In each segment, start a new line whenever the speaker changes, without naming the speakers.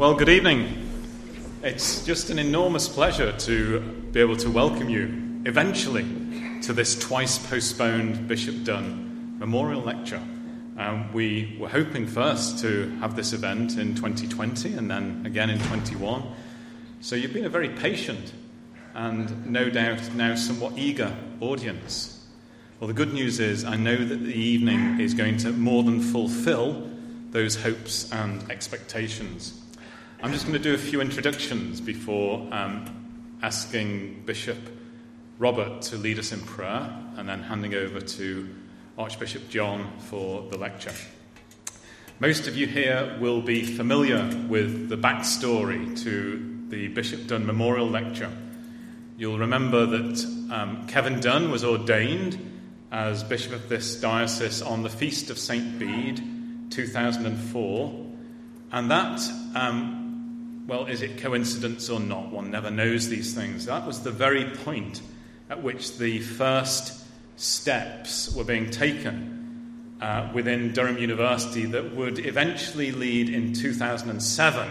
Well, good evening. It's just an enormous pleasure to be able to welcome you eventually to this twice postponed Bishop Dunn Memorial Lecture. Um, we were hoping first to have this event in 2020 and then again in 21. So you've been a very patient and no doubt now somewhat eager audience. Well, the good news is I know that the evening is going to more than fulfill those hopes and expectations. I'm just going to do a few introductions before um, asking Bishop Robert to lead us in prayer and then handing over to Archbishop John for the lecture. Most of you here will be familiar with the backstory to the Bishop Dunn Memorial Lecture. You'll remember that um, Kevin Dunn was ordained as Bishop of this diocese on the Feast of St. Bede, 2004, and that um, well, is it coincidence or not? One never knows these things. That was the very point at which the first steps were being taken uh, within Durham University that would eventually lead in 2007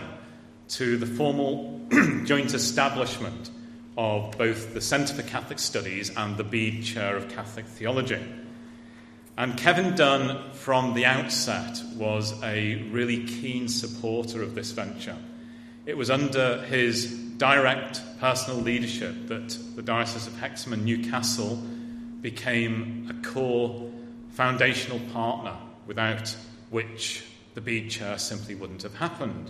to the formal joint establishment of both the Centre for Catholic Studies and the Bede Chair of Catholic Theology. And Kevin Dunn, from the outset, was a really keen supporter of this venture. It was under his direct personal leadership that the Diocese of Hexham and Newcastle became a core foundational partner without which the Bede Chair simply wouldn't have happened.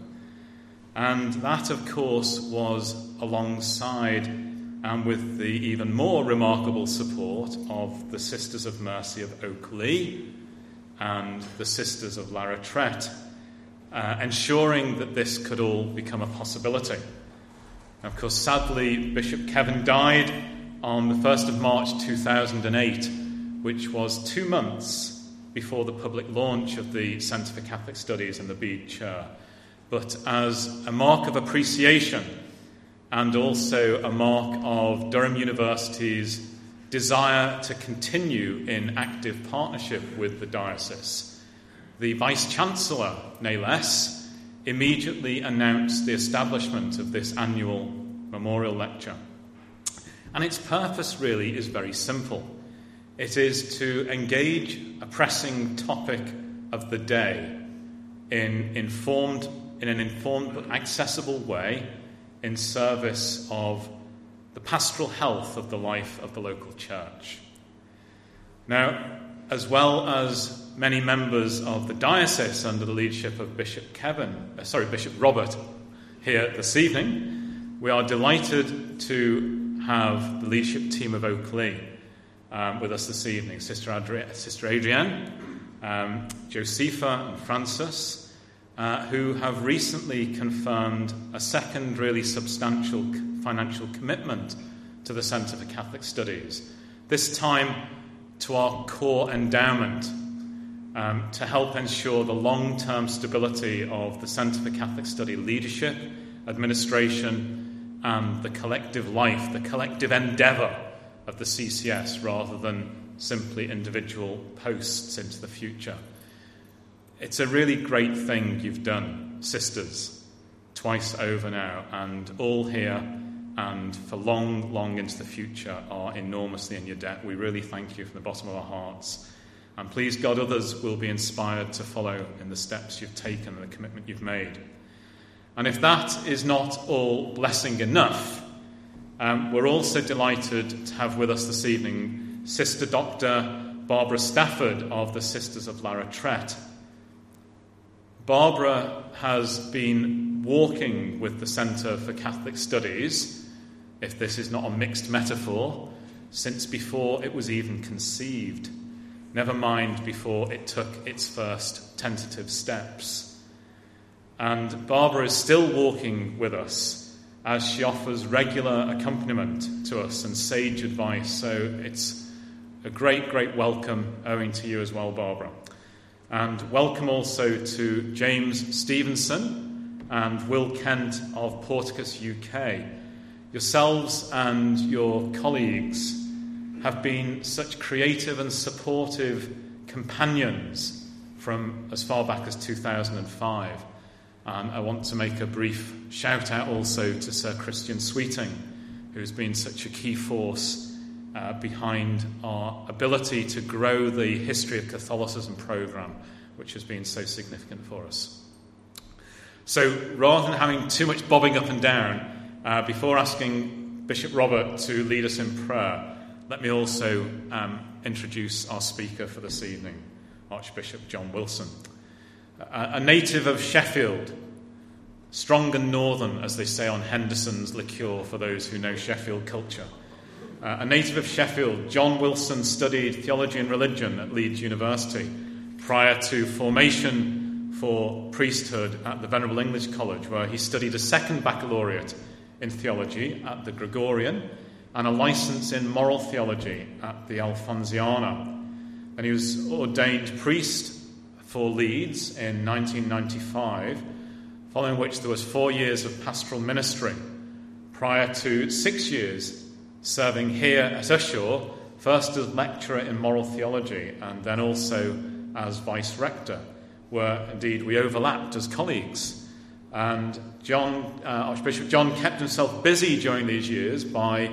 And that, of course, was alongside and with the even more remarkable support of the Sisters of Mercy of Oakley and the Sisters of La Retraite uh, ensuring that this could all become a possibility. of course, sadly, Bishop Kevin died on the 1st of March 2008, which was two months before the public launch of the Centre for Catholic Studies and the Bede Chair. But as a mark of appreciation and also a mark of Durham University's desire to continue in active partnership with the diocese, the Vice Chancellor, nay less, immediately announced the establishment of this annual memorial lecture. And its purpose really is very simple it is to engage a pressing topic of the day in, informed, in an informed but accessible way in service of the pastoral health of the life of the local church. Now, as well as many members of the diocese under the leadership of Bishop Kevin, uh, sorry, Bishop Robert, here this evening, we are delighted to have the leadership team of Oakley um, with us this evening Sister, Adri- Sister Adrienne, um, Josepha, and Francis, uh, who have recently confirmed a second really substantial financial commitment to the Centre for Catholic Studies. This time, to our core endowment um, to help ensure the long term stability of the Centre for Catholic Study leadership, administration, and the collective life, the collective endeavour of the CCS rather than simply individual posts into the future. It's a really great thing you've done, sisters, twice over now, and all here and for long, long into the future are enormously in your debt. We really thank you from the bottom of our hearts. And please, God, others will be inspired to follow in the steps you've taken and the commitment you've made. And if that is not all blessing enough, um, we're also delighted to have with us this evening Sister Dr. Barbara Stafford of the Sisters of La Retraite. Barbara has been walking with the Centre for Catholic Studies if this is not a mixed metaphor, since before it was even conceived, never mind before it took its first tentative steps. And Barbara is still walking with us as she offers regular accompaniment to us and sage advice. So it's a great, great welcome owing to you as well, Barbara. And welcome also to James Stevenson and Will Kent of Porticus UK Yourselves and your colleagues have been such creative and supportive companions from as far back as 2005. And I want to make a brief shout out also to Sir Christian Sweeting, who's been such a key force uh, behind our ability to grow the History of Catholicism programme, which has been so significant for us. So rather than having too much bobbing up and down, uh, before asking Bishop Robert to lead us in prayer, let me also um, introduce our speaker for this evening, Archbishop John Wilson. A, a native of Sheffield, strong and northern, as they say on Henderson's liqueur for those who know Sheffield culture. Uh, a native of Sheffield, John Wilson studied theology and religion at Leeds University prior to formation for priesthood at the Venerable English College, where he studied a second baccalaureate in theology at the Gregorian and a license in moral theology at the Alfonsiana. And he was ordained priest for Leeds in 1995, following which there was four years of pastoral ministry prior to six years serving here at Ushaw, first as lecturer in moral theology and then also as vice rector, where indeed we overlapped as colleagues. And John, uh, Archbishop John kept himself busy during these years by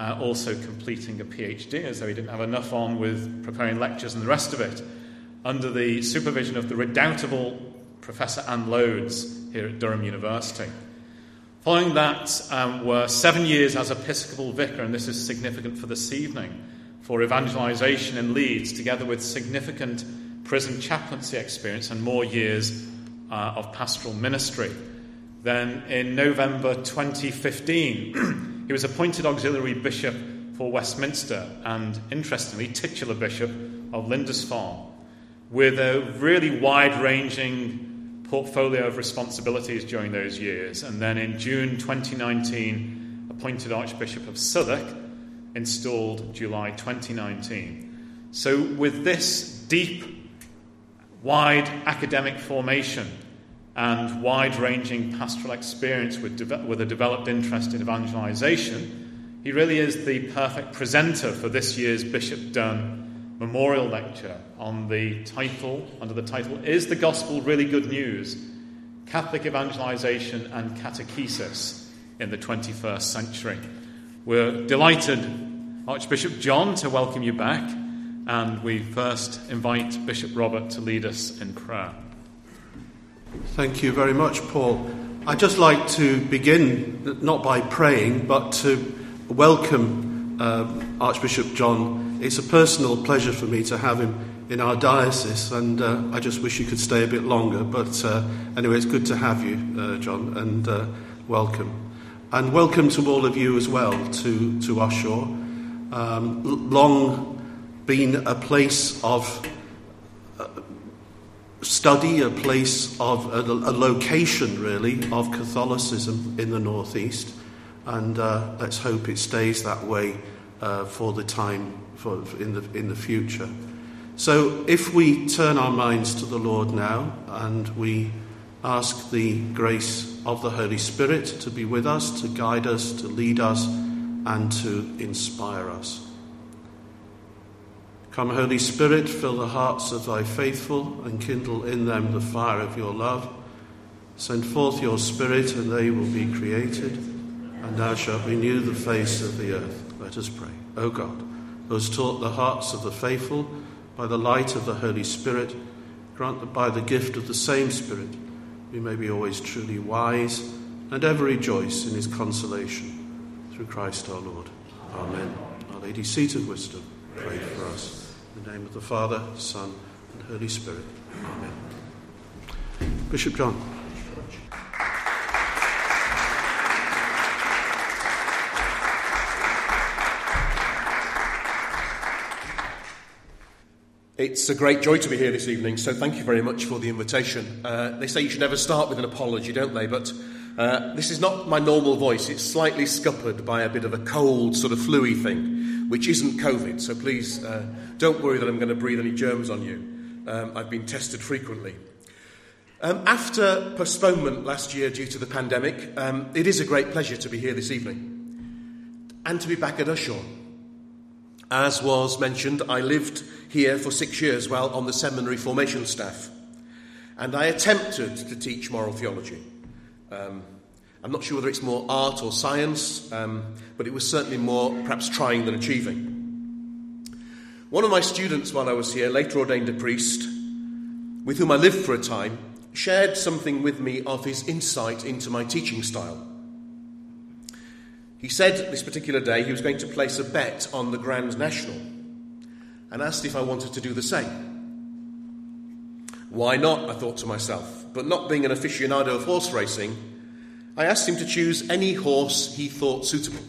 uh, also completing a PhD, as though he didn't have enough on with preparing lectures and the rest of it, under the supervision of the redoubtable Professor Anne Loades here at Durham University. Following that um, were seven years as Episcopal Vicar, and this is significant for this evening, for evangelisation in Leeds, together with significant prison chaplaincy experience and more years uh, of pastoral ministry. Then in November 2015, he was appointed auxiliary bishop for Westminster and, interestingly, titular bishop of Lindisfarne, with a really wide ranging portfolio of responsibilities during those years, and then in June 2019, appointed Archbishop of Southwark, installed July 2019. So, with this deep, wide academic formation and wide ranging pastoral experience with, de- with a developed interest in evangelization, he really is the perfect presenter for this year's Bishop Dunn memorial lecture on the title, under the title, Is the Gospel Really Good News? Catholic Evangelization and Catechesis in the 21st Century. We're delighted, Archbishop John, to welcome you back, and we first invite Bishop Robert to lead us in prayer.
Thank you very much, Paul. I'd just like to begin not by praying, but to welcome uh, Archbishop John it's a personal pleasure for me to have him in our diocese, and uh, I just wish you could stay a bit longer. But uh, anyway, it's good to have you, uh, John, and uh, welcome. And welcome to all of you as well to, to Ushaw. Um, long been a place of study, a place of a, a, location, really, of Catholicism in the Northeast. And uh, let's hope it stays that way for the time for, in, the, in the future. So, if we turn our minds to the Lord now and we ask the grace of the Holy Spirit to be with us, to guide us, to lead us, and to inspire us. Come, Holy Spirit, fill the hearts of thy faithful and kindle in them the fire of your love. Send forth your Spirit, and they will be created, and thou shalt renew the face of the earth. Let us pray. O God who has taught the hearts of the faithful by the light of the Holy Spirit, grant that by the gift of the same Spirit we may be always truly wise and ever rejoice in his consolation. Through Christ our Lord. Amen. Our Lady, seat of wisdom, pray for us. In the name of the Father, Son, and Holy Spirit. Amen. Bishop John.
It's a great joy to be here this evening, so thank you very much for the invitation. Uh, they say you should never start with an apology, don't they? But uh, this is not my normal voice. It's slightly scuppered by a bit of a cold, sort of fluey thing, which isn't COVID. So please uh, don't worry that I'm going to breathe any germs on you. Um, I've been tested frequently. Um, after postponement last year due to the pandemic, um, it is a great pleasure to be here this evening and to be back at Ushaw. As was mentioned, I lived here for six years while on the seminary formation staff. and I attempted to teach moral theology. Um, I'm not sure whether it's more art or science, um, but it was certainly more perhaps trying than achieving. One of my students while I was here, later ordained a priest, with whom I lived for a time, shared something with me of his insight into my teaching style. He said this particular day he was going to place a bet on the Grand National and asked if I wanted to do the same. Why not? I thought to myself. But not being an aficionado of horse racing, I asked him to choose any horse he thought suitable.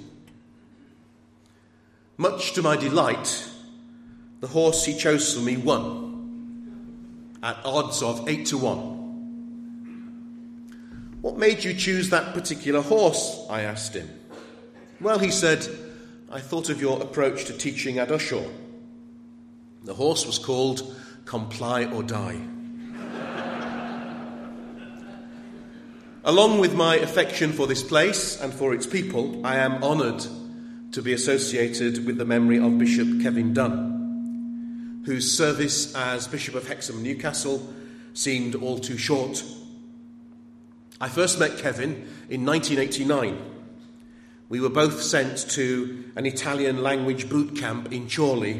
Much to my delight, the horse he chose for me won at odds of 8 to 1. What made you choose that particular horse? I asked him. Well, he said, I thought of your approach to teaching at Ushaw. The horse was called Comply or Die. Along with my affection for this place and for its people, I am honoured to be associated with the memory of Bishop Kevin Dunn, whose service as Bishop of Hexham Newcastle seemed all too short. I first met Kevin in 1989. We were both sent to an Italian language boot camp in Chorley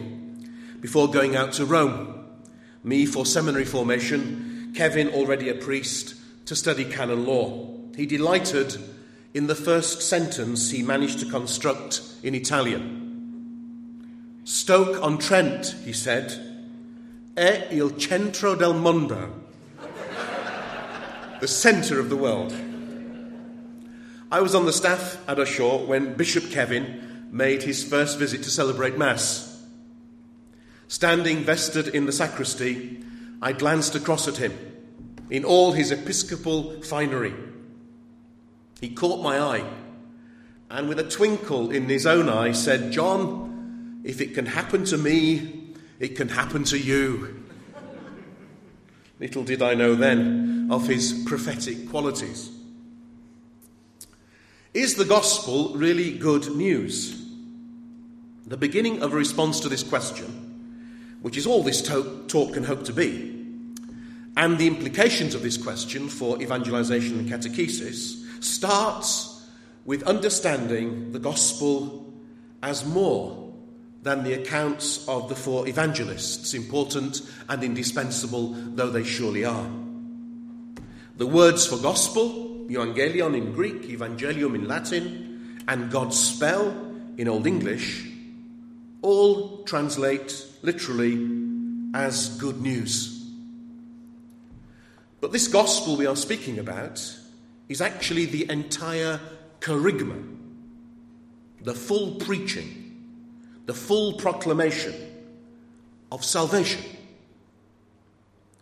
before going out to Rome. Me for seminary formation, Kevin already a priest to study canon law. He delighted in the first sentence he managed to construct in Italian. Stoke on Trent, he said, è il centro del mondo, the centre of the world. I was on the staff at Ushaw when Bishop Kevin made his first visit to celebrate Mass. Standing vested in the sacristy, I glanced across at him in all his episcopal finery. He caught my eye and, with a twinkle in his own eye, said, John, if it can happen to me, it can happen to you. Little did I know then of his prophetic qualities. Is the gospel really good news? The beginning of a response to this question, which is all this talk can hope to be, and the implications of this question for evangelization and catechesis starts with understanding the gospel as more than the accounts of the four evangelists, important and indispensable though they surely are. The words for gospel, evangelion in Greek, evangelium in Latin, and God's spell in Old English, all translate literally as good news. But this gospel we are speaking about is actually the entire kerygma, the full preaching, the full proclamation of salvation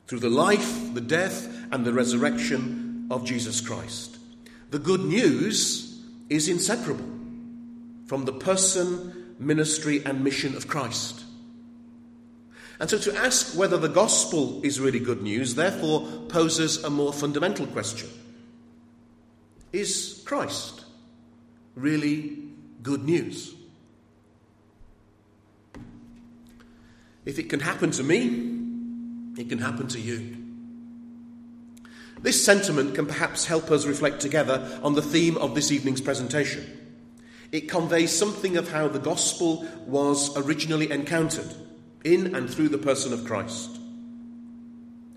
through the life, the death, and the resurrection of Jesus Christ. The good news is inseparable from the person, ministry, and mission of Christ. And so to ask whether the gospel is really good news, therefore, poses a more fundamental question Is Christ really good news? If it can happen to me, it can happen to you. This sentiment can perhaps help us reflect together on the theme of this evening's presentation. It conveys something of how the gospel was originally encountered in and through the person of Christ,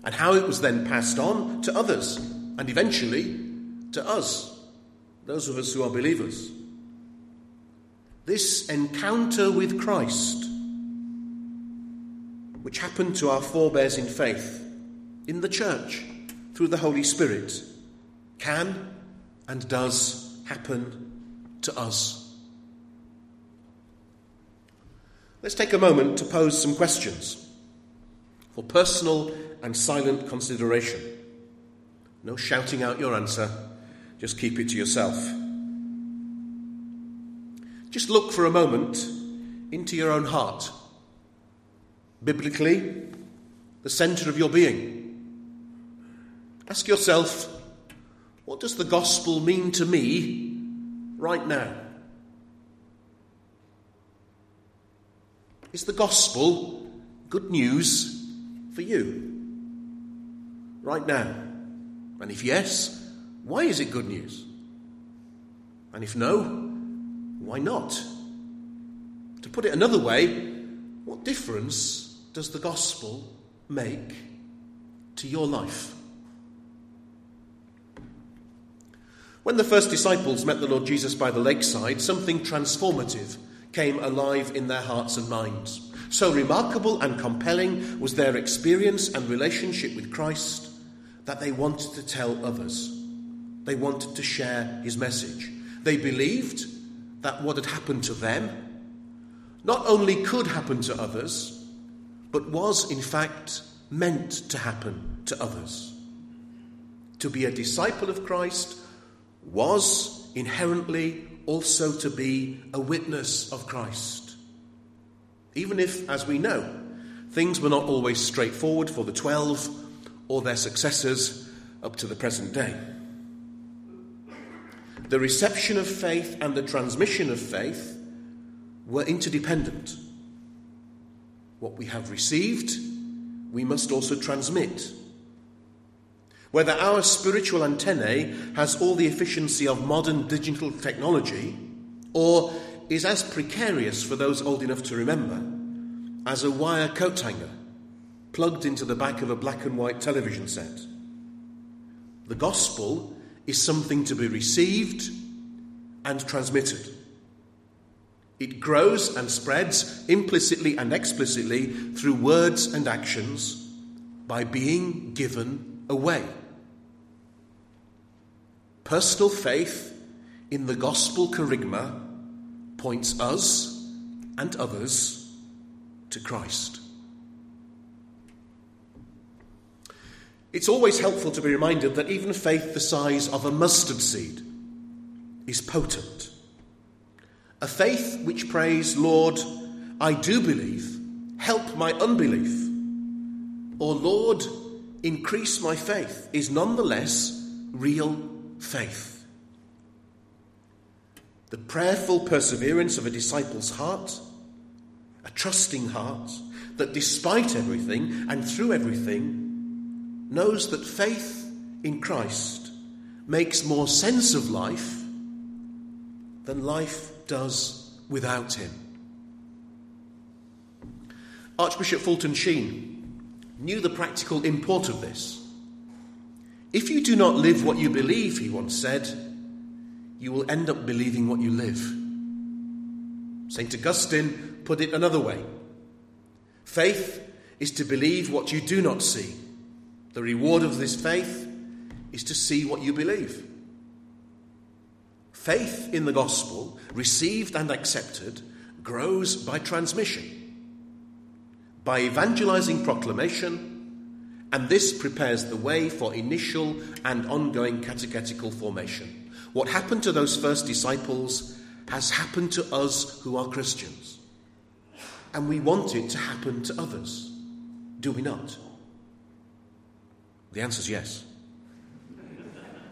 and how it was then passed on to others, and eventually to us, those of us who are believers. This encounter with Christ, which happened to our forebears in faith, in the church, through the Holy Spirit, can and does happen to us. Let's take a moment to pose some questions for personal and silent consideration. No shouting out your answer, just keep it to yourself. Just look for a moment into your own heart. Biblically, the centre of your being. Ask yourself, what does the gospel mean to me right now? Is the gospel good news for you? right now? And if yes, why is it good news? And if no, why not? To put it another way, what difference does the gospel make to your life? When the first disciples met the Lord Jesus by the lakeside, something transformative came alive in their hearts and minds. So remarkable and compelling was their experience and relationship with Christ that they wanted to tell others. They wanted to share his message. They believed that what had happened to them not only could happen to others, but was in fact meant to happen to others. To be a disciple of Christ was inherently also to be a witness of Christ. Even if, as we know, things were not always straightforward for the twelve or their successors up to the present day. The reception of faith and the transmission of faith were interdependent. What we have received, we must also transmit. Whether our spiritual antennae has all the efficiency of modern digital technology or is as precarious for those old enough to remember as a wire coat hanger plugged into the back of a black and white television set. The gospel is something to be received and transmitted. It grows and spreads implicitly and explicitly through words and actions by being given away. Personal faith in the gospel kerygma points us and others to Christ. It's always helpful to be reminded that even faith the size of a mustard seed is potent. A faith which prays, Lord, I do believe, help my unbelief, or Lord, increase my faith, is nonetheless real faith. The prayerful perseverance of a disciple's heart, a trusting heart that despite everything and through everything knows that faith in Christ makes more sense of life than life does without him. Archbishop Fulton Sheen knew the practical import of this. If you do not live what you believe, he once said, you will end up believing what you live. St. Augustine put it another way faith is to believe what you do not see. The reward of this faith is to see what you believe. Faith in the gospel, received and accepted, grows by transmission, by evangelizing proclamation, and this prepares the way for initial and ongoing catechetical formation. What happened to those first disciples has happened to us who are Christians. And we want it to happen to others. Do we not? The answer is yes.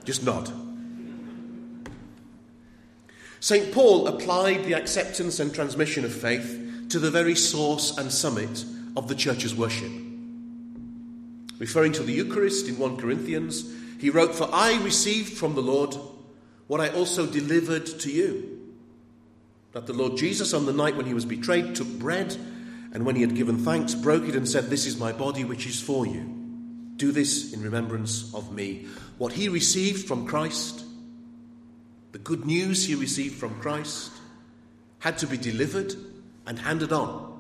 Just nod. St. Paul applied the acceptance and transmission of faith to the very source and summit of the church's worship. Referring to the Eucharist in 1 Corinthians, he wrote, For I received from the Lord what I also delivered to you. That the Lord Jesus, on the night when he was betrayed, took bread, and when he had given thanks, broke it and said, This is my body which is for you. Do this in remembrance of me. What he received from Christ, the good news he received from Christ had to be delivered and handed on.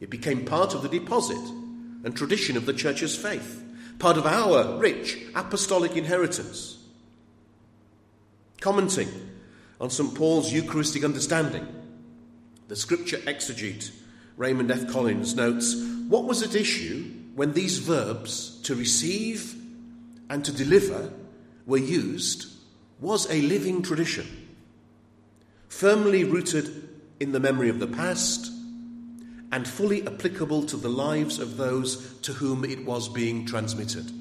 It became part of the deposit and tradition of the church's faith, part of our rich apostolic inheritance. Commenting on St. Paul's Eucharistic understanding, the scripture exegete Raymond F. Collins notes what was at issue when these verbs to receive and to deliver were used was a living tradition, firmly rooted in the memory of the past and fully applicable to the lives of those to whom it was being transmitted.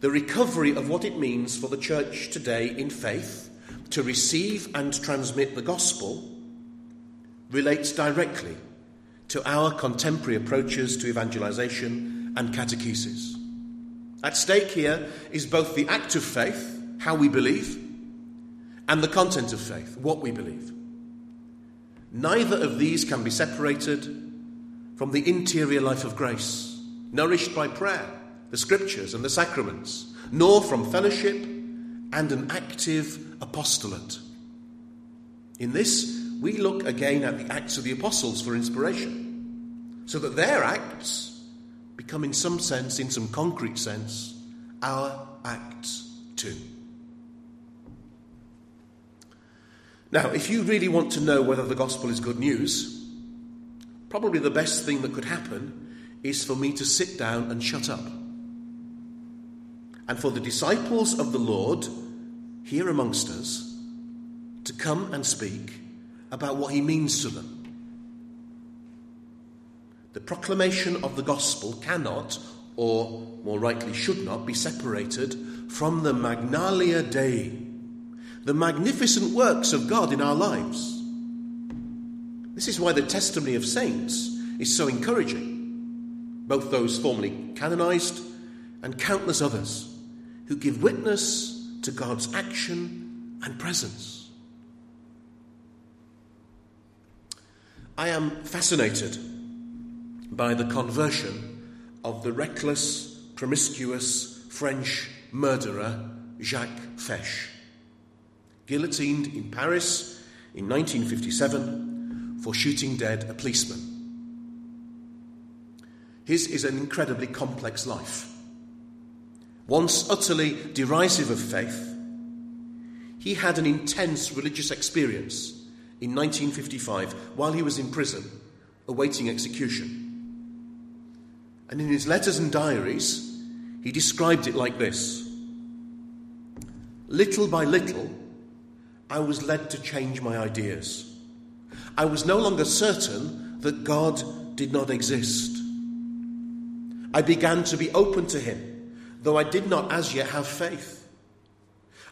The recovery of what it means for the church today in faith to receive and transmit the gospel relates directly to our contemporary approaches to evangelization and catechesis. At stake here is both the act of faith, how we believe, and the content of faith, what we believe. Neither of these can be separated from the interior life of grace, nourished by prayer, the scriptures, and the sacraments, nor from fellowship and an active apostolate. In this, we look again at the Acts of the Apostles for inspiration, so that their acts become, in some sense, in some concrete sense, our acts too. Now, if you really want to know whether the gospel is good news, probably the best thing that could happen is for me to sit down and shut up. And for the disciples of the Lord here amongst us to come and speak about what he means to them. The proclamation of the gospel cannot, or more rightly should not, be separated from the Magnalia Dei the magnificent works of God in our lives. This is why the testimony of saints is so encouraging, both those formally canonized and countless others who give witness to God's action and presence. I am fascinated by the conversion of the reckless, promiscuous French murderer Jacques Fesch guillotined in Paris in 1957 for shooting dead a policeman. His is an incredibly complex life. Once utterly derisive of faith, he had an intense religious experience in 1955 while he was in prison awaiting execution. And in his letters and diaries, he described it like this Little by little, I was led to change my ideas. I was no longer certain that God did not exist. I began to be open to Him, though I did not as yet have faith.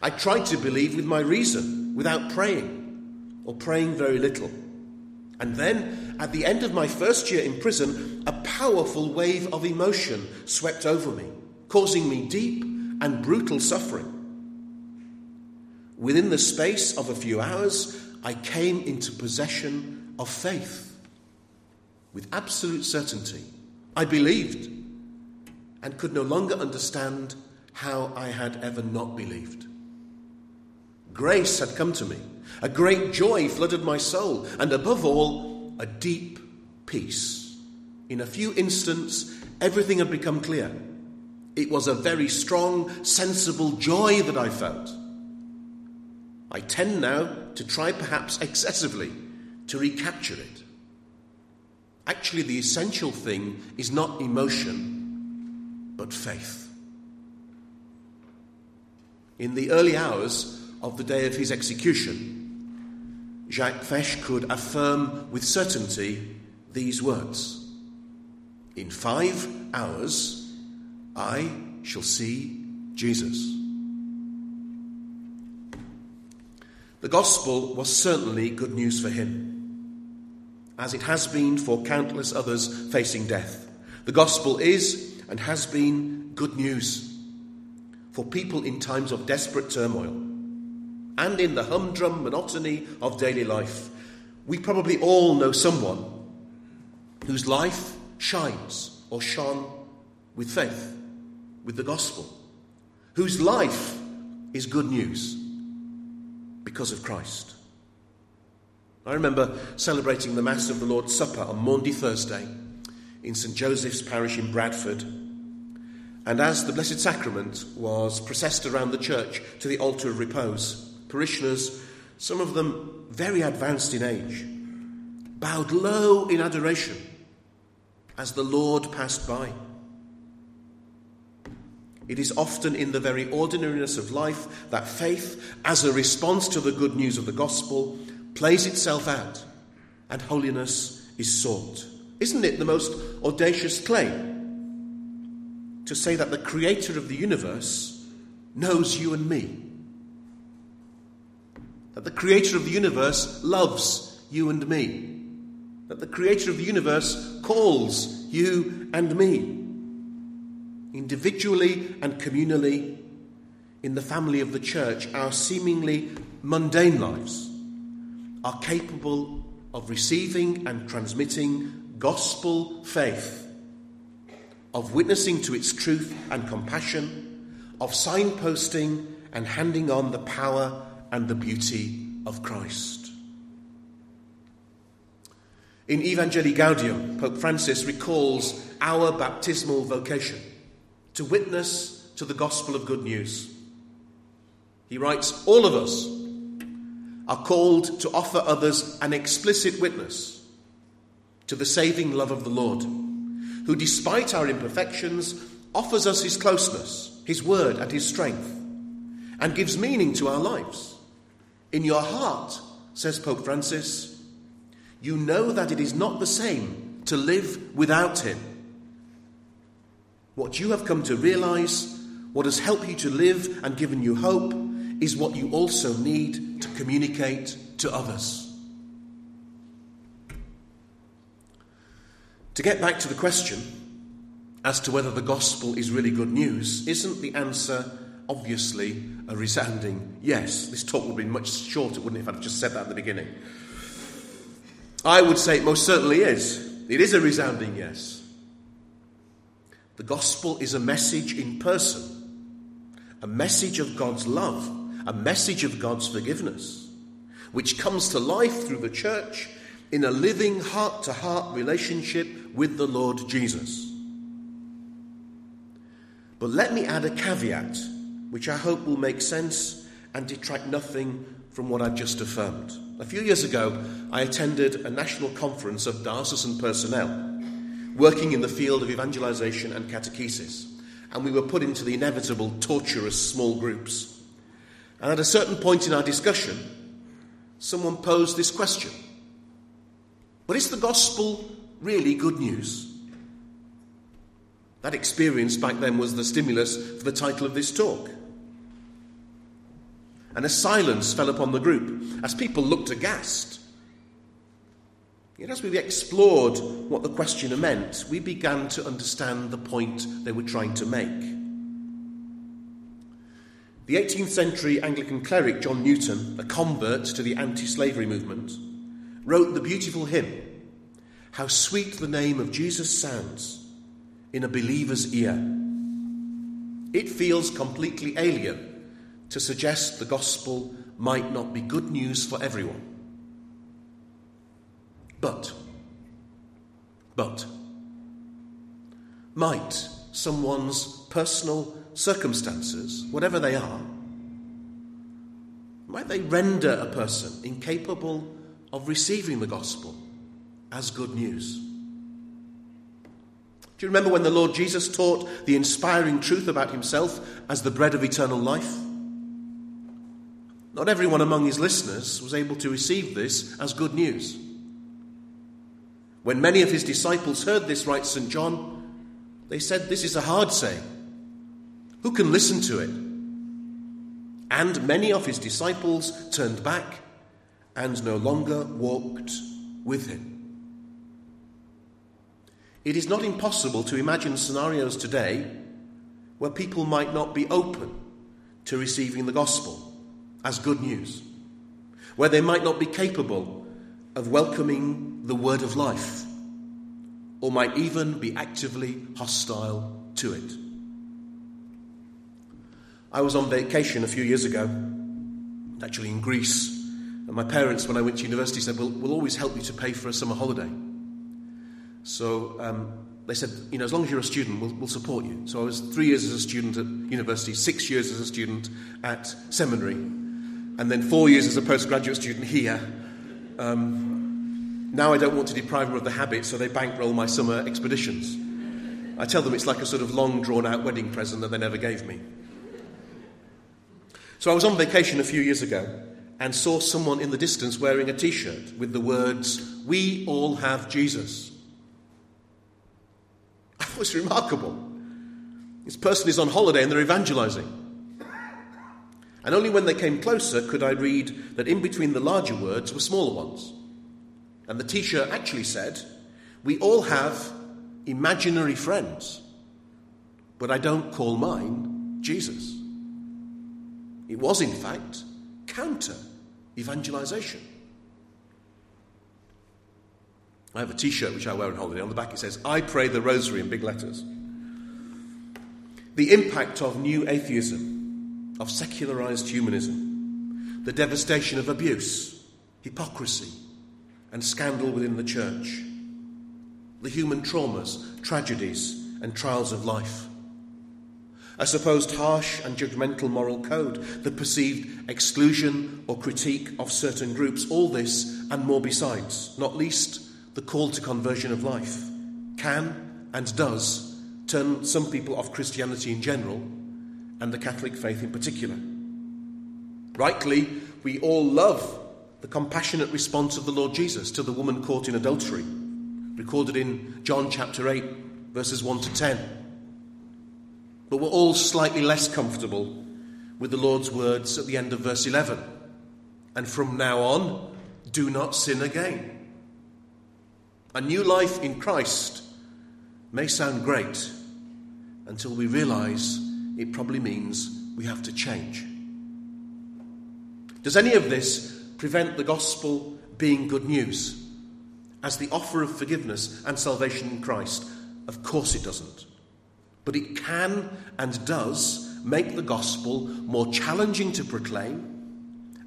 I tried to believe with my reason, without praying, or praying very little. And then, at the end of my first year in prison, a powerful wave of emotion swept over me, causing me deep and brutal suffering. Within the space of a few hours, I came into possession of faith with absolute certainty. I believed and could no longer understand how I had ever not believed. Grace had come to me, a great joy flooded my soul, and above all, a deep peace. In a few instants, everything had become clear. It was a very strong, sensible joy that I felt. I tend now to try, perhaps excessively, to recapture it. Actually, the essential thing is not emotion, but faith. In the early hours of the day of his execution, Jacques Fesch could affirm with certainty these words In five hours, I shall see Jesus. The gospel was certainly good news for him, as it has been for countless others facing death. The gospel is and has been good news for people in times of desperate turmoil and in the humdrum monotony of daily life. We probably all know someone whose life shines or shone with faith, with the gospel, whose life is good news because of Christ. I remember celebrating the Mass of the Lord's Supper on Maundy Thursday in St Joseph's Parish in Bradford. And as the Blessed Sacrament was processed around the church to the altar of repose, parishioners, some of them very advanced in age, bowed low in adoration as the Lord passed by. It is often in the very ordinariness of life that faith, as a response to the good news of the gospel, plays itself out and holiness is sought. Isn't it the most audacious claim to say that the creator of the universe knows you and me? That the creator of the universe loves you and me? That the creator of the universe calls you and me? individually and communally, in the family of the church, our seemingly mundane lives are capable of receiving and transmitting gospel faith, of witnessing to its truth and compassion, of signposting and handing on the power and the beauty of Christ. In Evangelii Gaudium, Pope Francis recalls our baptismal vocation to witness to the gospel of good news. He writes, All of us are called to offer others an explicit witness to the saving love of the Lord, who, despite our imperfections, offers us his closeness, his word, and his strength, and gives meaning to our lives. In your heart, says Pope Francis, you know that it is not the same to live without him. What you have come to realize, what has helped you to live and given you hope, is what you also need to communicate to others. To get back to the question as to whether the gospel is really good news, isn't the answer obviously a resounding yes? This talk would have been much shorter, wouldn't it, if I'd just said that at the beginning? I would say it most certainly is. It is a resounding yes. The gospel is a message in person, a message of God's love a message of God's forgiveness, which comes to life through the church in a living heart to heart relationship with the Lord Jesus. But let me add a caveat, which I hope will make sense and detract nothing from what I've just affirmed. A few years ago, I attended a national conference of diocesan personnel working in the field of evangelization and catechesis, and we were put into the inevitable torturous small groups. And at a certain point in our discussion, someone posed this question But is the gospel really good news? That experience back then was the stimulus for the title of this talk. And a silence fell upon the group as people looked aghast. Yet, as we explored what the questioner meant, we began to understand the point they were trying to make. The 18th century Anglican cleric John Newton, a convert to the anti slavery movement, wrote the beautiful hymn, How Sweet the Name of Jesus Sounds in a Believer's Ear. It feels completely alien to suggest the gospel might not be good news for everyone. But, but, might someone's personal circumstances, whatever they are, might they render a person incapable of receiving the gospel as good news? Do you remember when the Lord Jesus taught the inspiring truth about himself as the bread of eternal life? Not everyone among his listeners was able to receive this as good news. When many of his disciples heard this, writes St. John, they said, This is a hard saying. Who can listen to it? And many of his disciples turned back and no longer walked with him. It is not impossible to imagine scenarios today where people might not be open to receiving the gospel as good news, where they might not be capable of welcoming the word of life, or might even be actively hostile to it. I was on vacation a few years ago, actually in Greece, and my parents, when I went to university, said, We'll, we'll always help you to pay for a summer holiday. So um, they said, You know, as long as you're a student, we'll, we'll support you. So I was three years as a student at university, six years as a student at seminary, and then four years as a postgraduate student here. Um, now I don't want to deprive them of the habit, so they bankroll my summer expeditions. I tell them it's like a sort of long drawn out wedding present that they never gave me. So I was on vacation a few years ago and saw someone in the distance wearing a t shirt with the words, We all have Jesus. That was remarkable. This person is on holiday and they're evangelizing. And only when they came closer could I read that in between the larger words were smaller ones. And the t shirt actually said, We all have imaginary friends. but I don't call mine Jesus. It was, in fact, counter evangelization. I have a t shirt which I wear on holiday. On the back it says, I pray the rosary in big letters. The impact of new atheism, of secularized humanism, the devastation of abuse, hypocrisy, and scandal within the church, the human traumas, tragedies, and trials of life. A supposed harsh and judgmental moral code, the perceived exclusion or critique of certain groups, all this and more besides, not least the call to conversion of life, can and does turn some people off Christianity in general and the Catholic faith in particular. Rightly, we all love the compassionate response of the Lord Jesus to the woman caught in adultery, recorded in John chapter 8, verses 1 to 10. But we're all slightly less comfortable with the Lord's words at the end of verse 11. And from now on, do not sin again. A new life in Christ may sound great until we realize it probably means we have to change. Does any of this prevent the gospel being good news as the offer of forgiveness and salvation in Christ? Of course it doesn't. But it can and does make the gospel more challenging to proclaim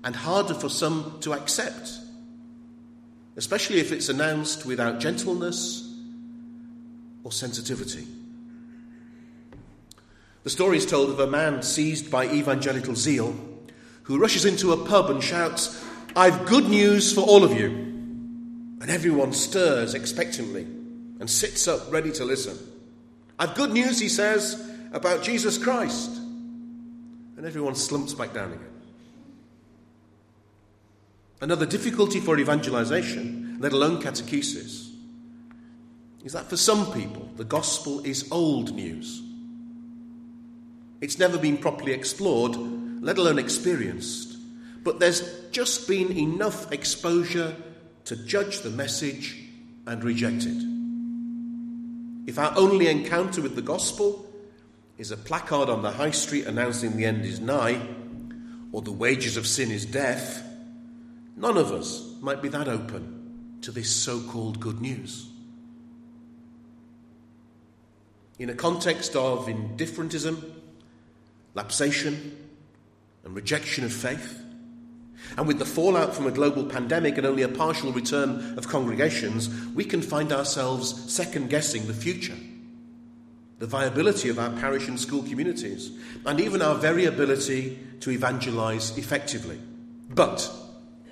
and harder for some to accept, especially if it's announced without gentleness or sensitivity. The story is told of a man seized by evangelical zeal who rushes into a pub and shouts, I've good news for all of you. And everyone stirs expectantly and sits up ready to listen. I've good news, he says, about Jesus Christ. And everyone slumps back down again. Another difficulty for evangelization, let alone catechesis, is that for some people, the gospel is old news. It's never been properly explored, let alone experienced. But there's just been enough exposure to judge the message and reject it. If our only encounter with the gospel is a placard on the high street announcing the end is nigh, or the wages of sin is death, none of us might be that open to this so called good news. In a context of indifferentism, lapsation, and rejection of faith, and with the fallout from a global pandemic and only a partial return of congregations, we can find ourselves second guessing the future, the viability of our parish and school communities, and even our very ability to evangelize effectively. But,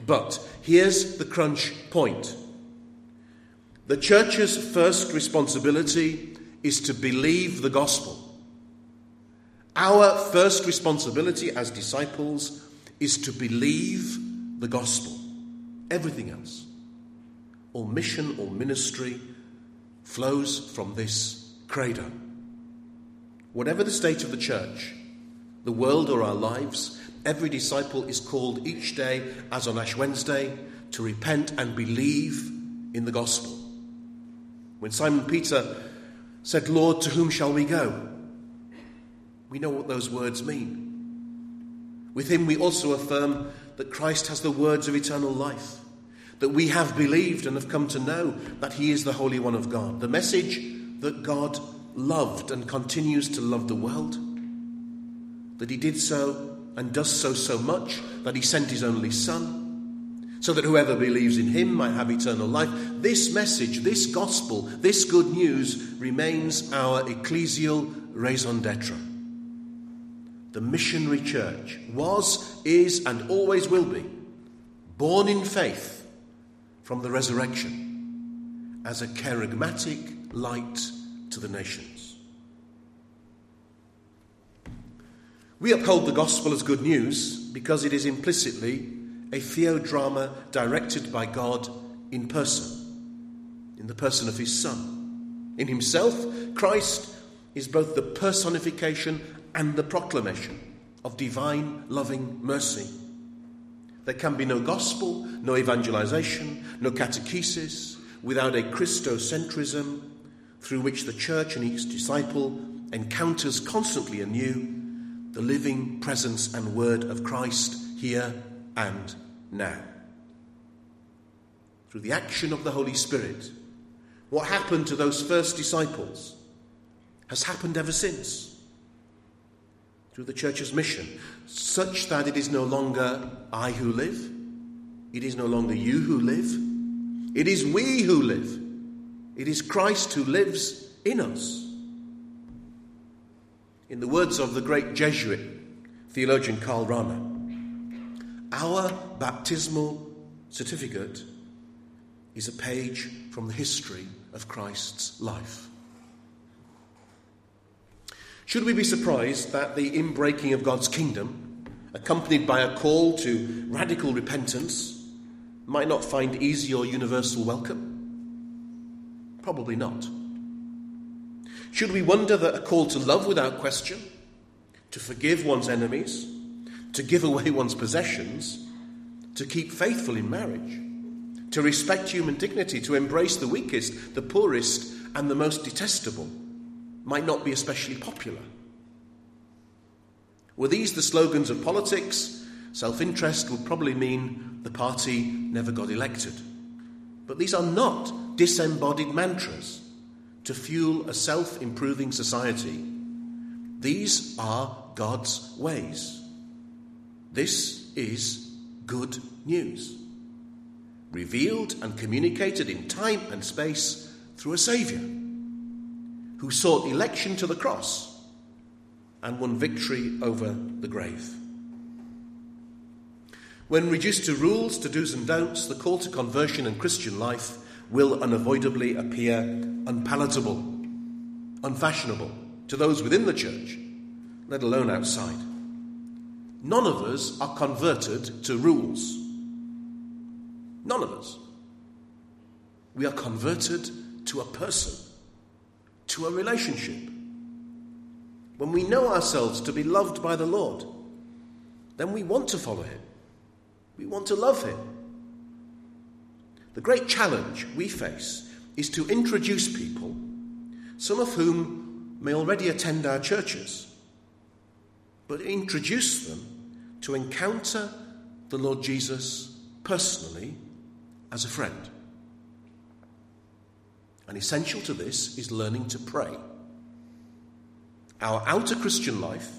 but, here's the crunch point. The church's first responsibility is to believe the gospel. Our first responsibility as disciples is to believe the gospel. Everything else, or mission or ministry, flows from this credo. Whatever the state of the church, the world, or our lives, every disciple is called each day, as on Ash Wednesday, to repent and believe in the gospel. When Simon Peter said, Lord, to whom shall we go? We know what those words mean. With him we also affirm that Christ has the words of eternal life, that we have believed and have come to know that he is the Holy One of God, the message that God loved and continues to love the world, that he did so and does so so much that he sent his only Son, so that whoever believes in him might have eternal life. This message, this gospel, this good news remains our ecclesial raison d'etre. The missionary church was, is, and always will be born in faith from the resurrection as a charismatic light to the nations. We uphold the gospel as good news because it is implicitly a theodrama directed by God in person, in the person of his Son. In himself, Christ is both the personification and the proclamation of divine loving mercy. There can be no gospel, no evangelization, no catechesis without a Christocentrism through which the church and each disciple encounters constantly anew the living presence and word of Christ here and now. Through the action of the Holy Spirit, what happened to those first disciples has happened ever since. Through the church's mission, such that it is no longer I who live, it is no longer you who live, it is we who live. It is Christ who lives in us. In the words of the great Jesuit theologian Karl Rahner, our baptismal certificate is a page from the history of Christ's life. Should we be surprised that the inbreaking of God's kingdom, accompanied by a call to radical repentance, might not find easy or universal welcome? Probably not. Should we wonder that a call to love without question, to forgive one's enemies, to give away one's possessions, to keep faithful in marriage, to respect human dignity, to embrace the weakest, the poorest, and the most detestable, might not be especially popular? Were these the slogans of politics, self interest would probably mean the party never got elected. But these are not disembodied mantras to fuel a self improving society. These are God's ways. This is good news, revealed and communicated in time and space through a Saviour who sought election to the cross and won victory over the grave. When reduced to rules, to do's and don'ts, the call to conversion and Christian life will unavoidably appear unpalatable, unfashionable to those within the church, let alone outside. None of us are converted to rules. None of us. We are converted to a person, to a relationship. When we know ourselves to be loved by the Lord, then we want to follow Him. We want to love Him. The great challenge we face is to introduce people, some of whom may already attend our churches, but introduce them to encounter the Lord Jesus personally as a friend. And essential to this is learning to pray. Our outer Christian life,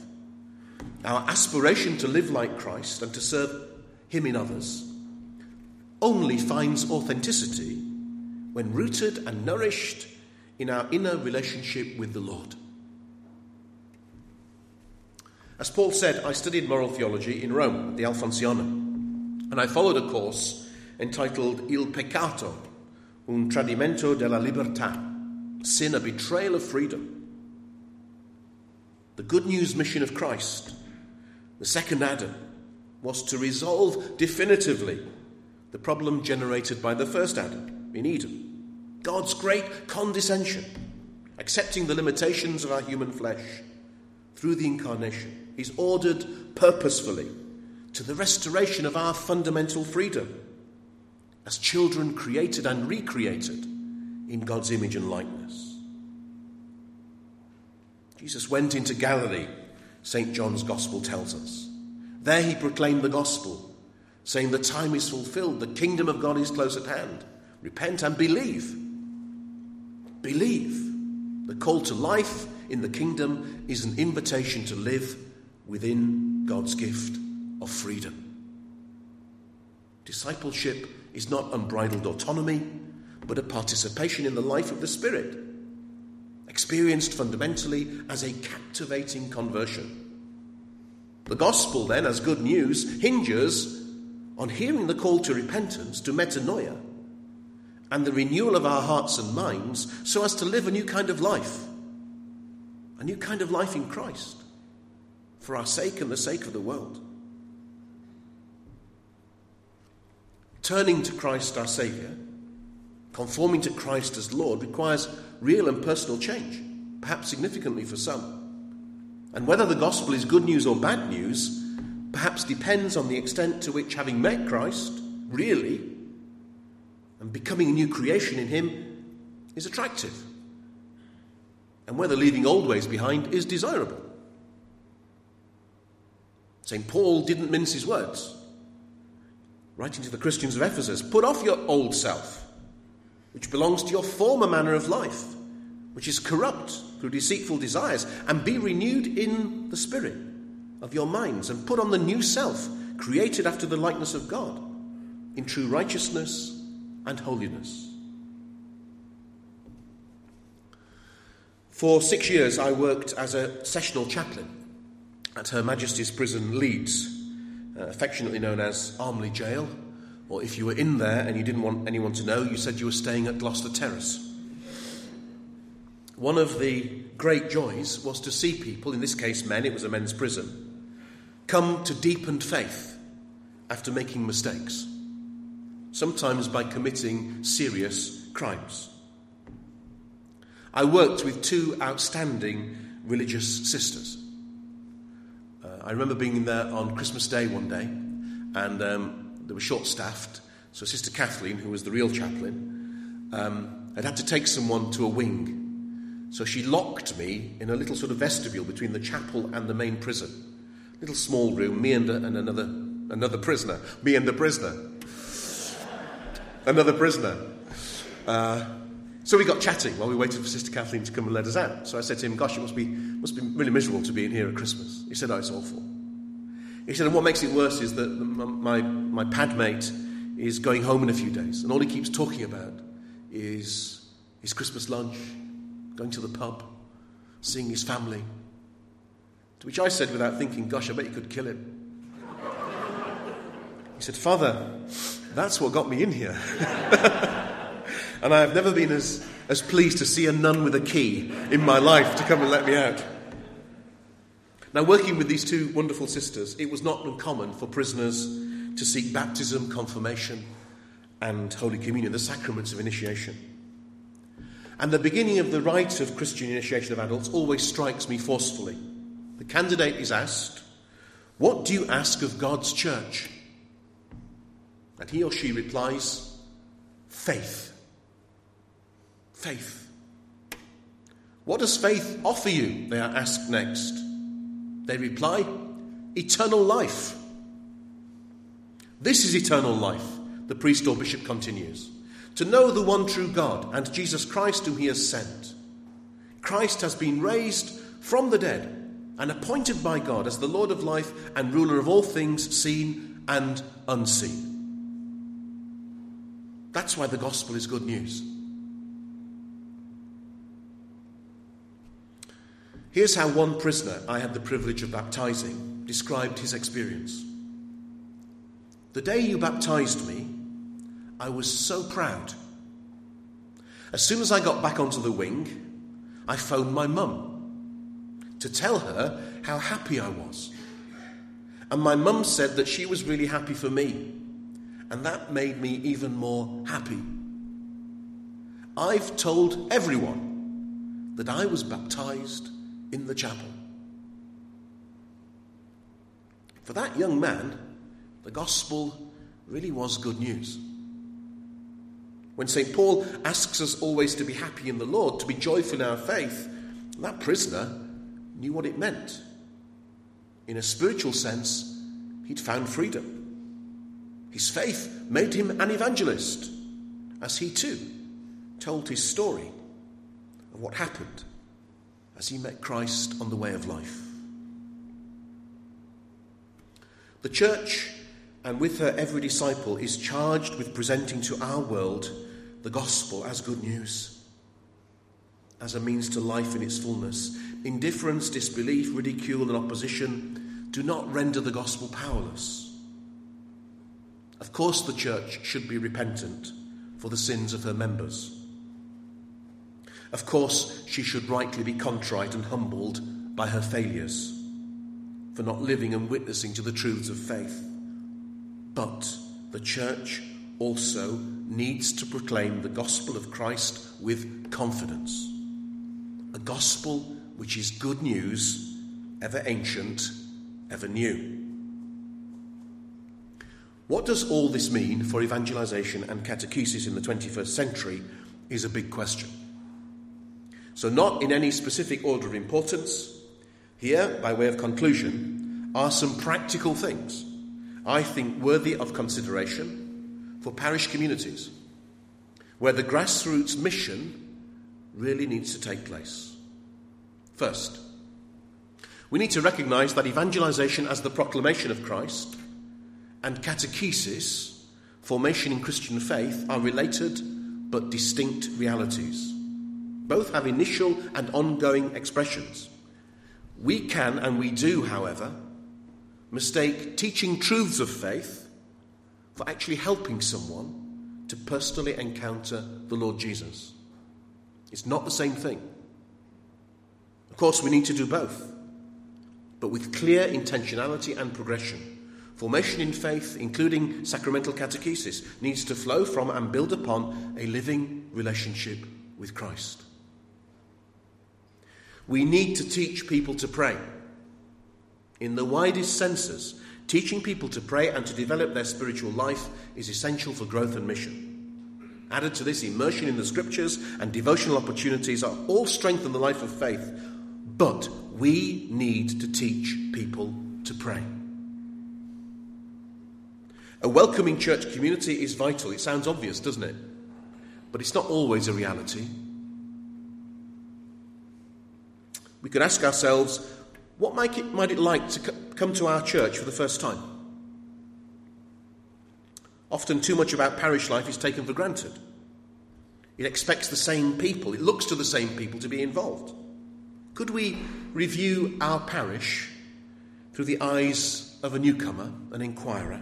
our aspiration to live like Christ and to serve Him in others, only finds authenticity when rooted and nourished in our inner relationship with the Lord. As Paul said, I studied moral theology in Rome, at the Alfonsiana, and I followed a course entitled Il peccato, un tradimento della libertà, sin, a betrayal of freedom. The good news mission of Christ, the second Adam, was to resolve definitively the problem generated by the first Adam in Eden. God's great condescension, accepting the limitations of our human flesh through the incarnation, is ordered purposefully to the restoration of our fundamental freedom as children created and recreated in God's image and likeness. Jesus went into Galilee, St. John's Gospel tells us. There he proclaimed the gospel, saying, The time is fulfilled, the kingdom of God is close at hand. Repent and believe. Believe. The call to life in the kingdom is an invitation to live within God's gift of freedom. Discipleship is not unbridled autonomy, but a participation in the life of the Spirit, experienced fundamentally as a captivating conversion. The gospel, then, as good news, hinges on hearing the call to repentance, to metanoia, and the renewal of our hearts and minds so as to live a new kind of life, a new kind of life in Christ, for our sake and the sake of the world. Turning to Christ our Saviour, conforming to Christ as Lord, requires real and personal change, perhaps significantly for some. And whether the gospel is good news or bad news perhaps depends on the extent to which, having met Christ, really, and becoming a new creation in Him, is attractive. and whether leaving old ways behind is desirable. St. Paul didn't mince his words. Writing to the Christians of Ephesus, put off your old self, which belongs to your former manner of life, which is corrupt through deceitful desires, and be renewed in the spirit of your minds, and put on the new self, created after the likeness of God, in true righteousness and holiness. For six years, I worked as a sessional chaplain at Her Majesty's Prison, Leeds, uh, affectionately known as Armley Jail, or if you were in there and you didn't want anyone to know, you said you were staying at Gloucester Terrace. One of the great joys was to see people, in this case men, it was a men's prison, come to deepened faith after making mistakes, sometimes by committing serious crimes. I worked with two outstanding religious sisters. I remember being there on Christmas Day one day, and um, they were short staffed. So, Sister Kathleen, who was the real chaplain, um, had had to take someone to a wing. So, she locked me in a little sort of vestibule between the chapel and the main prison. Little small room, me and, a, and another, another prisoner. Me and a prisoner. another prisoner. Uh, so we got chatting while we waited for Sister Kathleen to come and let us out. So I said to him, Gosh, it must be, must be really miserable to be in here at Christmas. He said, Oh, it's awful. He said, And what makes it worse is that my, my padmate is going home in a few days, and all he keeps talking about is his Christmas lunch, going to the pub, seeing his family. To which I said, without thinking, Gosh, I bet you could kill him. He said, Father, that's what got me in here. And I have never been as, as pleased to see a nun with a key in my life to come and let me out. Now, working with these two wonderful sisters, it was not uncommon for prisoners to seek baptism, confirmation, and Holy Communion, the sacraments of initiation. And the beginning of the rite of Christian initiation of adults always strikes me forcefully. The candidate is asked, What do you ask of God's church? And he or she replies, Faith faith. What does faith offer you? They are asked next. They reply, eternal life. This is eternal life, the priest or bishop continues. To know the one true God and Jesus Christ, whom he has sent. Christ has been raised from the dead and appointed by God as the Lord of life and ruler of all things seen and unseen. That's why the gospel is good news. Here's how one prisoner I had the privilege of baptizing described his experience. The day you baptized me, I was so proud. As soon as I got back onto the wing, I phoned my mum to tell her how happy I was. And my mum said that she was really happy for me, and that made me even more happy. I've told everyone that I was baptized in the chapel. For that young man, the gospel really was good news. When St. Paul asks us always to be happy in the Lord, to be joyful in our faith, that prisoner knew what it meant. In a spiritual sense, he'd found freedom. His faith made him an evangelist, as he too told his story of what happened as he met Christ on the way of life. The church, and with her every disciple, is charged with presenting to our world the gospel as good news, as a means to life in its fullness. Indifference, disbelief, ridicule, and opposition do not render the gospel powerless. Of course, the church should be repentant for the sins of her members. Of course, she should rightly be contrite and humbled by her failures for not living and witnessing to the truths of faith. But the church also needs to proclaim the gospel of Christ with confidence. A gospel which is good news, ever ancient, ever new. What does all this mean for evangelization and catechesis in the 21st century is a big question. So, not in any specific order of importance, here, by way of conclusion, are some practical things I think worthy of consideration for parish communities where the grassroots mission really needs to take place. First, we need to recognize that evangelization as the proclamation of Christ and catechesis, formation in Christian faith, are related but distinct realities. Both have initial and ongoing expressions. We can and we do, however, mistake teaching truths of faith for actually helping someone to personally encounter the Lord Jesus. It's not the same thing. Of course, we need to do both but with clear intentionality and progression. Formation in faith, including sacramental catechesis, needs to flow from and build upon a living relationship with Christ. We need to teach people to pray. In the widest senses, teaching people to pray and to develop their spiritual life is essential for growth and mission. Added to this, immersion in the scriptures and devotional opportunities are all strengthen the life of faith, but we need to teach people to pray. A welcoming church community is vital. It sounds obvious, doesn't it? But it's not always a reality. We could ask ourselves, what might it, might it like to come to our church for the first time? Often, too much about parish life is taken for granted. It expects the same people, it looks to the same people to be involved. Could we review our parish through the eyes of a newcomer, an inquirer?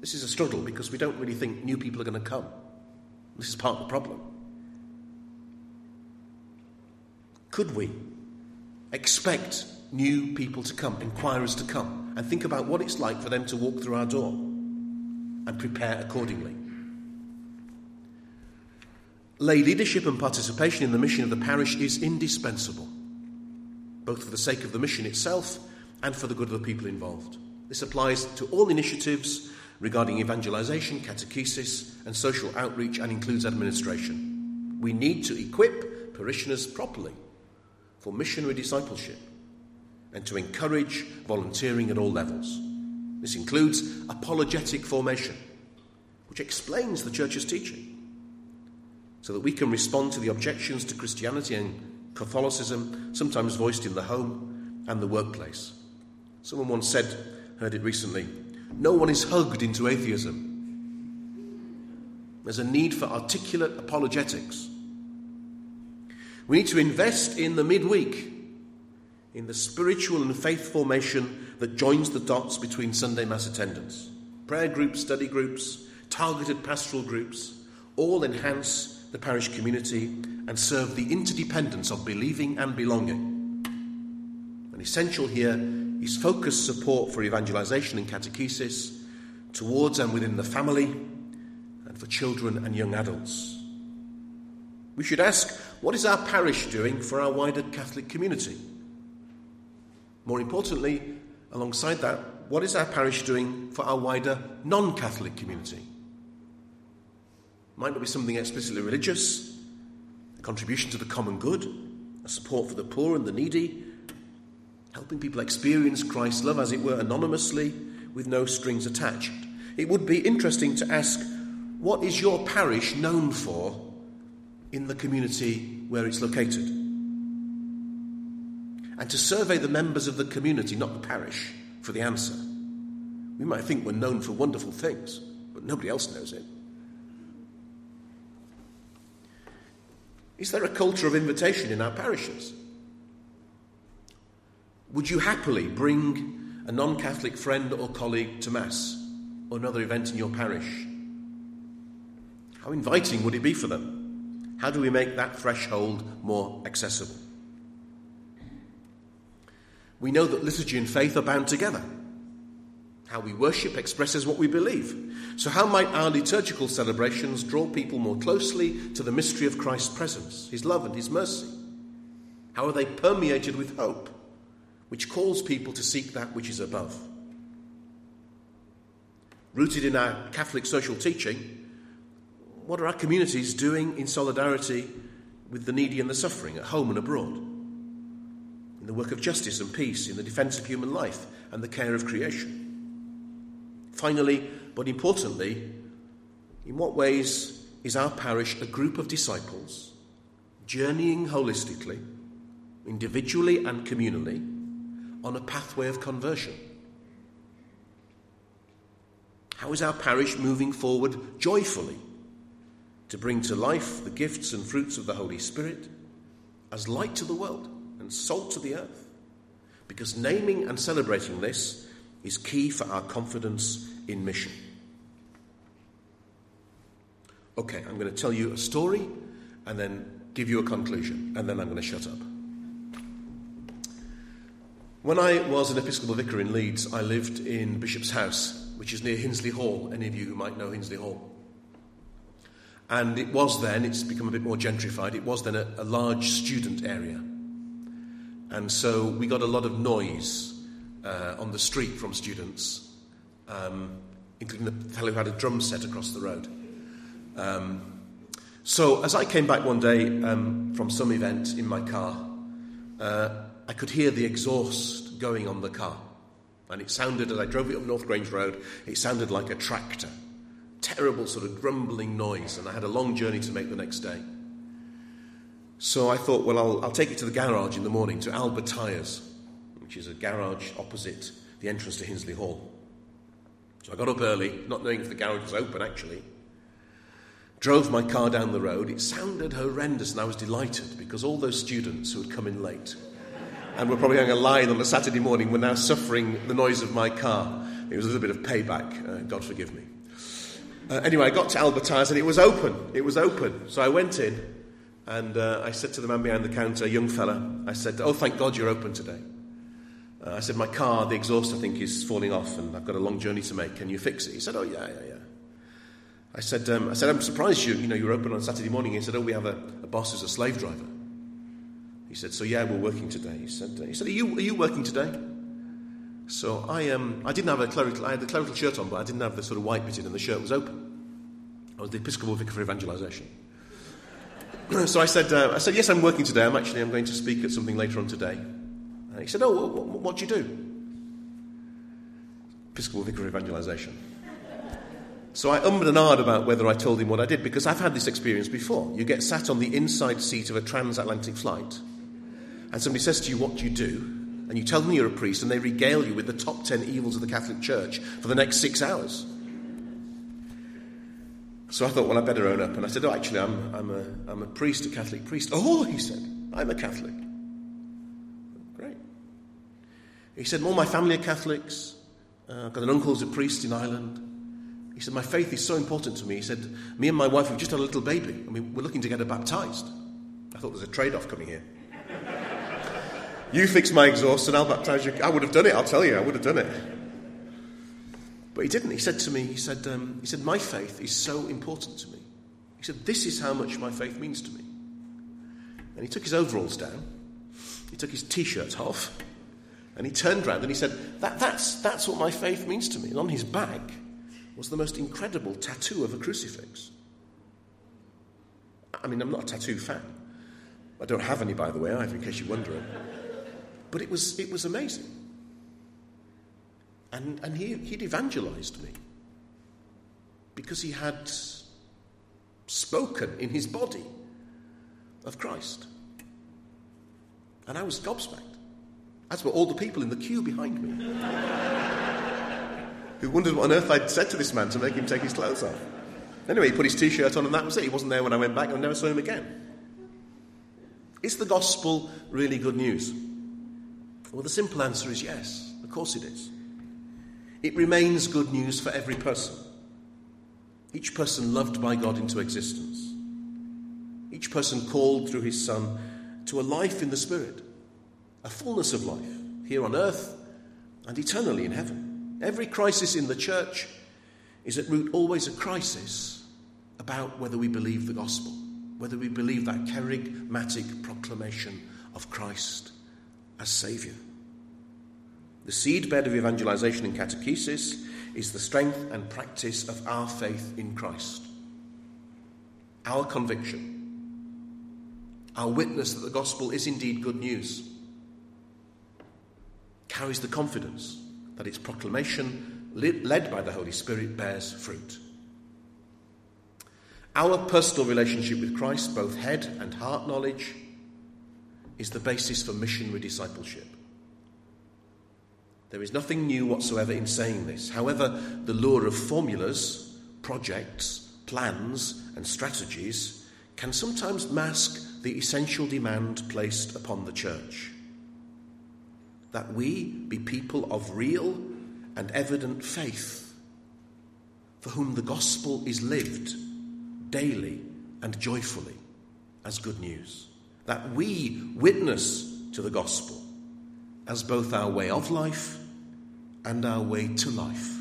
This is a struggle because we don't really think new people are going to come. This is part of the problem. Could we expect new people to come, inquirers to come, and think about what it's like for them to walk through our door and prepare accordingly? Lay leadership and participation in the mission of the parish is indispensable, both for the sake of the mission itself and for the good of the people involved. This applies to all initiatives regarding evangelization, catechesis, and social outreach and includes administration. We need to equip parishioners properly for missionary discipleship and to encourage volunteering at all levels. This includes apologetic formation, which explains the church's teaching so that we can respond to the objections to Christianity and Catholicism, sometimes voiced in the home and the workplace. Someone once said, heard it recently, no one is hugged into atheism. There's a need for articulate apologetics. We need to invest in the midweek, in the spiritual and faith formation that joins the dots between Sunday Mass attendance. Prayer groups, study groups, targeted pastoral groups all enhance the parish community and serve the interdependence of believing and belonging. An essential here is focused support for evangelization and catechesis towards and within the family and for children and young adults. We should ask what is our parish doing for our wider Catholic community? More importantly, alongside that, what is our parish doing for our wider non Catholic community? Might not be something explicitly religious, a contribution to the common good, a support for the poor and the needy, helping people experience Christ's love, as it were, anonymously with no strings attached. It would be interesting to ask what is your parish known for in the community where it's located? And to survey the members of the community, not the parish, for the answer. We might think we're known for wonderful things, but nobody else knows it. Is there a culture of invitation in our parishes? Would you happily bring a non Catholic friend or colleague to Mass or another event in your parish? How inviting would it be for them? How do we make that threshold more accessible? We know that liturgy and faith are bound together. How we worship expresses what we believe. So, how might our liturgical celebrations draw people more closely to the mystery of Christ's presence, his love, and his mercy? How are they permeated with hope, which calls people to seek that which is above? Rooted in our Catholic social teaching, what are our communities doing in solidarity with the needy and the suffering at home and abroad, in the work of justice and peace, in the defence of human life and the care of creation. Finally, but importantly, in what ways is our parish a group of disciples journeying holistically, individually and communally, on a pathway of conversion? How is our parish moving forward joyfully to bring to life the gifts and fruits of the Holy Spirit as light to the world and salt to the earth? Because naming and celebrating this is key for our confidence in mission. Okay, I'm going to tell you a story and then give you a conclusion, and then I'm going to shut up. When I was an Episcopal vicar in Leeds, I lived in Bishop's House which is near Hinsley Hall. Any of you who might know Hinsley Hall. And it was then, it's become a bit more gentrified, it was then a, a large student area. And so we got a lot of noise uh, on the street from students, um, including the fellow who had a drum set across the road. Um, so as I came back one day um, from some event in my car, uh, I could hear the exhaust going on the car. And it sounded, as I drove it up North Grange Road, it sounded like a tractor. Terrible sort of grumbling noise, and I had a long journey to make the next day. So I thought, well, I'll, I'll take it to the garage in the morning, to Albert Tyres, which is a garage opposite the entrance to Hinsley Hall. So I got up early, not knowing if the garage was open actually. Drove my car down the road. It sounded horrendous, and I was delighted because all those students who had come in late and were probably going a line on a Saturday morning were now suffering the noise of my car. It was a little bit of payback, uh, God forgive me. Uh, anyway, I got to Albert Tyres and it was open. It was open. So I went in and uh, I said to the man behind the counter, young fella, I said, Oh, thank God you're open today. Uh, I said, My car, the exhaust, I think, is falling off and I've got a long journey to make. Can you fix it? He said, Oh, yeah, yeah, yeah. I said, um, I said, I'm surprised you, you know, you're open on Saturday morning. He said, Oh, we have a, a boss who's a slave driver. He said, So, yeah, we're working today. He said, he said are, you, are you working today? So I, um, I didn't have a clerical, I had the clerical shirt on, but I didn't have the sort of white bit in, and the shirt was open. I was the Episcopal Vicar for Evangelisation. so I said, uh, I said, yes, I'm working today. I'm actually, I'm going to speak at something later on today. And he said, oh, what, what, do you do? Episcopal Vicar for Evangelisation. So I ummed and ahed about whether I told him what I did because I've had this experience before. You get sat on the inside seat of a transatlantic flight and somebody says to you, What do you do? And you tell them you're a priest, and they regale you with the top 10 evils of the Catholic Church for the next six hours. So I thought, well, I better own up. And I said, Oh, actually, I'm, I'm, a, I'm a priest, a Catholic priest. Oh, he said, I'm a Catholic. Great. He said, All my family are Catholics. Uh, I've got an uncle who's a priest in Ireland. He said, My faith is so important to me. He said, Me and my wife have just had a little baby, and we're looking to get her baptized. I thought there's a trade off coming here. You fix my exhaust and I'll baptize you. I would have done it, I'll tell you, I would have done it. But he didn't. He said to me, he said, um, he said, my faith is so important to me. He said, this is how much my faith means to me. And he took his overalls down, he took his t-shirt off, and he turned round and he said, that, that's, that's what my faith means to me. And on his back was the most incredible tattoo of a crucifix. I mean, I'm not a tattoo fan. I don't have any, by the way, either, in case you're wondering. But it was, it was amazing. And, and he, he'd evangelized me because he had spoken in his body of Christ. And I was gobsmacked. As were all the people in the queue behind me who wondered what on earth I'd said to this man to make him take his clothes off. Anyway, he put his t shirt on, and that was it. He wasn't there when I went back, and I never saw him again. Is the gospel really good news? Well, the simple answer is yes. Of course it is. It remains good news for every person. Each person loved by God into existence. Each person called through his Son to a life in the Spirit, a fullness of life here on earth and eternally in heaven. Every crisis in the church is at root always a crisis about whether we believe the gospel, whether we believe that charismatic proclamation of Christ as Saviour. The seedbed of evangelization and catechesis is the strength and practice of our faith in Christ. Our conviction our witness that the gospel is indeed good news, carries the confidence that its proclamation, led by the Holy Spirit, bears fruit. Our personal relationship with Christ, both head and heart knowledge, is the basis for missionary discipleship. There is nothing new whatsoever in saying this. However, the lure of formulas, projects, plans, and strategies can sometimes mask the essential demand placed upon the church that we be people of real and evident faith, for whom the gospel is lived daily and joyfully as good news. That we witness to the gospel as both our way of life and our way to life.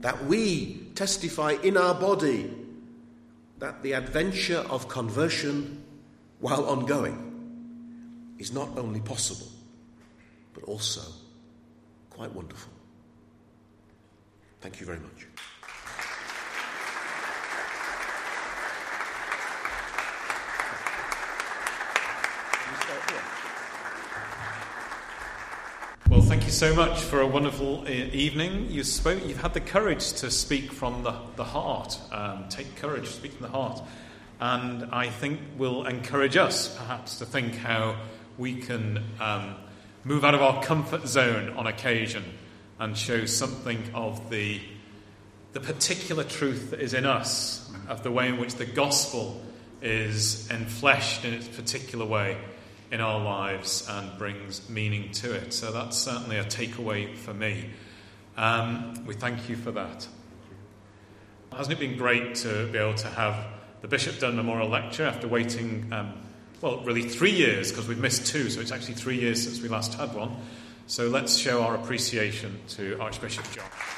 That we testify in our body that the adventure of conversion, while ongoing, is not only possible, but also quite wonderful. Thank you very much.
Well, thank you so much for a wonderful uh, evening. You spoke, you've had the courage to speak from the, the heart. Um, take courage, speak from the heart. And I think will encourage us, perhaps, to think how we can um, move out of our comfort zone on occasion and show something of the, the particular truth that is in us, of the way in which the gospel is enfleshed in its particular way in our lives and brings meaning to it. So that's certainly a takeaway for me. Um, we thank you for that. Hasn't it been great to be able to have the Bishop Dunn Memorial Lecture after waiting, um, well, really three years because we've missed two, so it's actually three years since we last had one. So let's show our appreciation to Archbishop John.